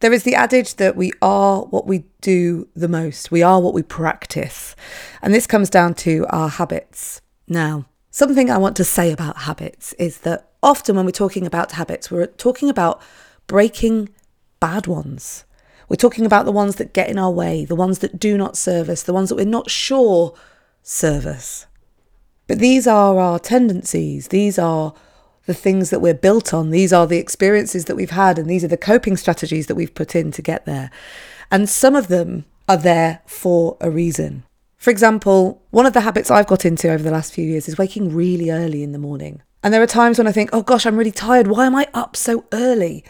There is the adage that we are what we do the most, we are what we practice. And this comes down to our habits. Now, something I want to say about habits is that often when we're talking about habits, we're talking about breaking bad ones. We're talking about the ones that get in our way, the ones that do not serve us, the ones that we're not sure serve us. But these are our tendencies, these are the things that we're built on, these are the experiences that we've had, and these are the coping strategies that we've put in to get there. And some of them are there for a reason. For example, one of the habits I've got into over the last few years is waking really early in the morning. And there are times when I think, oh gosh, I'm really tired. Why am I up so early?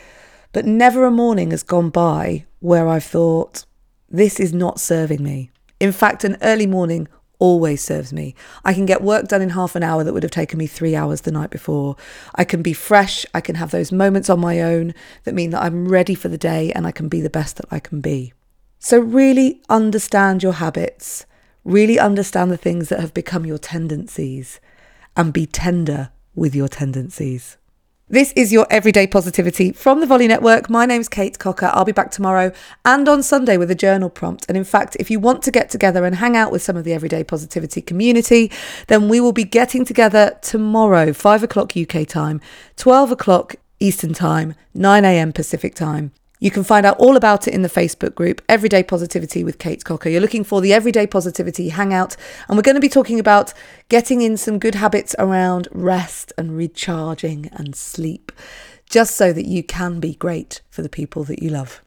But never a morning has gone by where I've thought, this is not serving me. In fact, an early morning always serves me. I can get work done in half an hour that would have taken me three hours the night before. I can be fresh. I can have those moments on my own that mean that I'm ready for the day and I can be the best that I can be. So, really understand your habits, really understand the things that have become your tendencies, and be tender with your tendencies. This is your everyday positivity from the Volley Network. My name's Kate Cocker. I'll be back tomorrow and on Sunday with a journal prompt. And in fact, if you want to get together and hang out with some of the everyday positivity community, then we will be getting together tomorrow, 5 o'clock UK time, 12 o'clock Eastern time, 9 a.m. Pacific time. You can find out all about it in the Facebook group, Everyday Positivity with Kate Cocker. You're looking for the Everyday Positivity Hangout, and we're going to be talking about getting in some good habits around rest and recharging and sleep, just so that you can be great for the people that you love.